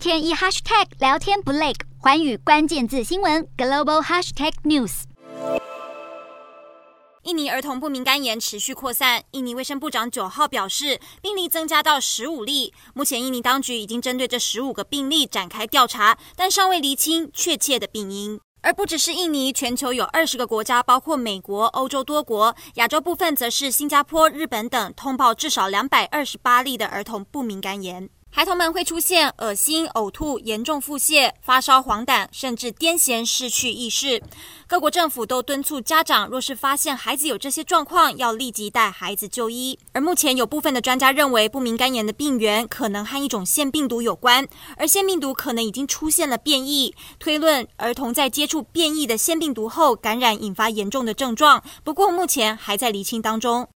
天一 hashtag 聊天不累，环宇关键字新闻 global hashtag news。印尼儿童不明肝炎持续扩散，印尼卫生部长九号表示，病例增加到十五例。目前，印尼当局已经针对这十五个病例展开调查，但尚未厘清确切的病因。而不只是印尼，全球有二十个国家，包括美国、欧洲多国，亚洲部分则是新加坡、日本等，通报至少两百二十八例的儿童不明肝炎。孩童们会出现恶心、呕吐、严重腹泻、发烧、黄疸，甚至癫痫、失去意识。各国政府都敦促家长，若是发现孩子有这些状况，要立即带孩子就医。而目前有部分的专家认为，不明肝炎的病源可能和一种腺病毒有关，而腺病毒可能已经出现了变异，推论儿童在接触变异的腺病毒后感染，引发严重的症状。不过目前还在厘清当中。